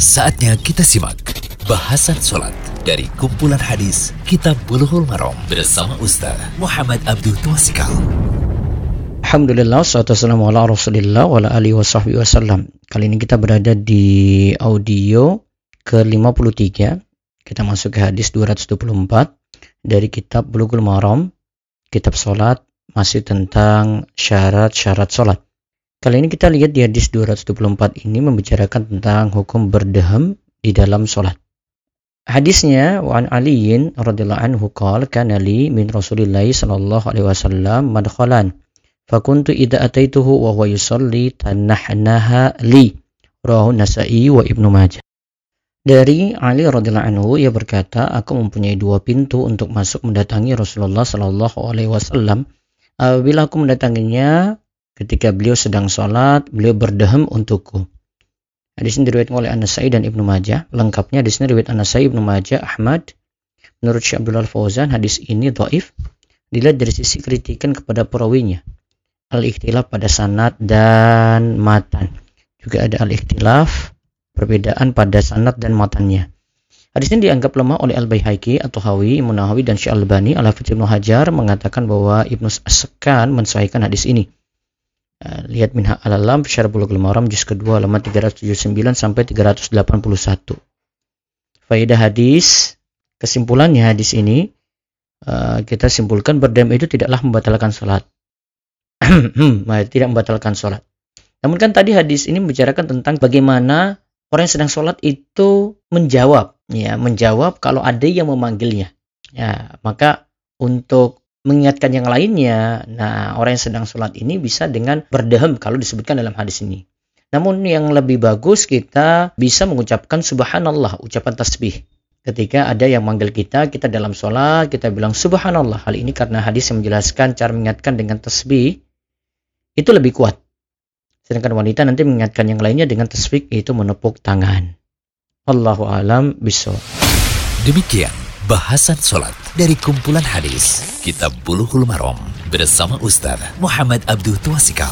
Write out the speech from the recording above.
Saatnya kita simak bahasan sholat dari kumpulan hadis Kitab Bulughul Maram bersama Ustaz Muhammad Abdul Tuasikal. Alhamdulillah, wassalamu ala rasulillah wa ala alihi wa wasallam. Kali ini kita berada di audio ke-53. Kita masuk ke hadis 224 dari kitab Bulughul Maram, kitab sholat, masih tentang syarat-syarat sholat. Kali ini kita lihat di hadis 224 ini membicarakan tentang hukum berdehem di dalam sholat. Hadisnya wa an Aliyin radhiyallahu anhu qala kana li min Rasulillah sallallahu alaihi wasallam madkhalan fakuntu idza ataituhu wa huwa yusalli tanahnaha li rawahu Nasa'i wa Ibnu Majah. Dari Ali radhiyallahu anhu ia berkata aku mempunyai dua pintu untuk masuk mendatangi Rasulullah sallallahu alaihi wasallam apabila aku mendatanginya ketika beliau sedang sholat, beliau berdehem untukku. Hadis ini diriwayatkan oleh An-Nasai dan Ibnu Majah. Lengkapnya di sini riwayat An-Nasai, Ibnu Majah, Ahmad. Menurut Syekh Abdullah Fauzan, hadis ini dhaif dilihat dari sisi kritikan kepada perawinya. Al-ikhtilaf pada sanad dan matan. Juga ada al-ikhtilaf, perbedaan pada sanad dan matannya. Hadis ini dianggap lemah oleh Al-Baihaqi atau Hawi, Munahawi dan Syekh. Al-Hafidz Ibnu Hajar mengatakan bahwa Ibnu Askan mensahihkan hadis ini. Uh, lihat Minha Al-Alam Syarah Bulughul Maram juz kedua halaman 379 sampai 381. Faidah hadis, kesimpulannya hadis ini uh, kita simpulkan berdam itu tidaklah membatalkan salat. tidak membatalkan salat. Namun kan tadi hadis ini membicarakan tentang bagaimana orang yang sedang sholat itu menjawab, ya menjawab kalau ada yang memanggilnya. Ya, maka untuk mengingatkan yang lainnya. Nah, orang yang sedang sholat ini bisa dengan berdehem kalau disebutkan dalam hadis ini. Namun yang lebih bagus kita bisa mengucapkan subhanallah, ucapan tasbih. Ketika ada yang manggil kita, kita dalam sholat, kita bilang subhanallah. Hal ini karena hadis yang menjelaskan cara mengingatkan dengan tasbih, itu lebih kuat. Sedangkan wanita nanti mengingatkan yang lainnya dengan tasbih, yaitu menepuk tangan. Allahu alam bisawab. Demikian bahasan sholat dari kumpulan hadis Kitab Bulughul Maram bersama Ustaz Muhammad Abdul Tuasikal.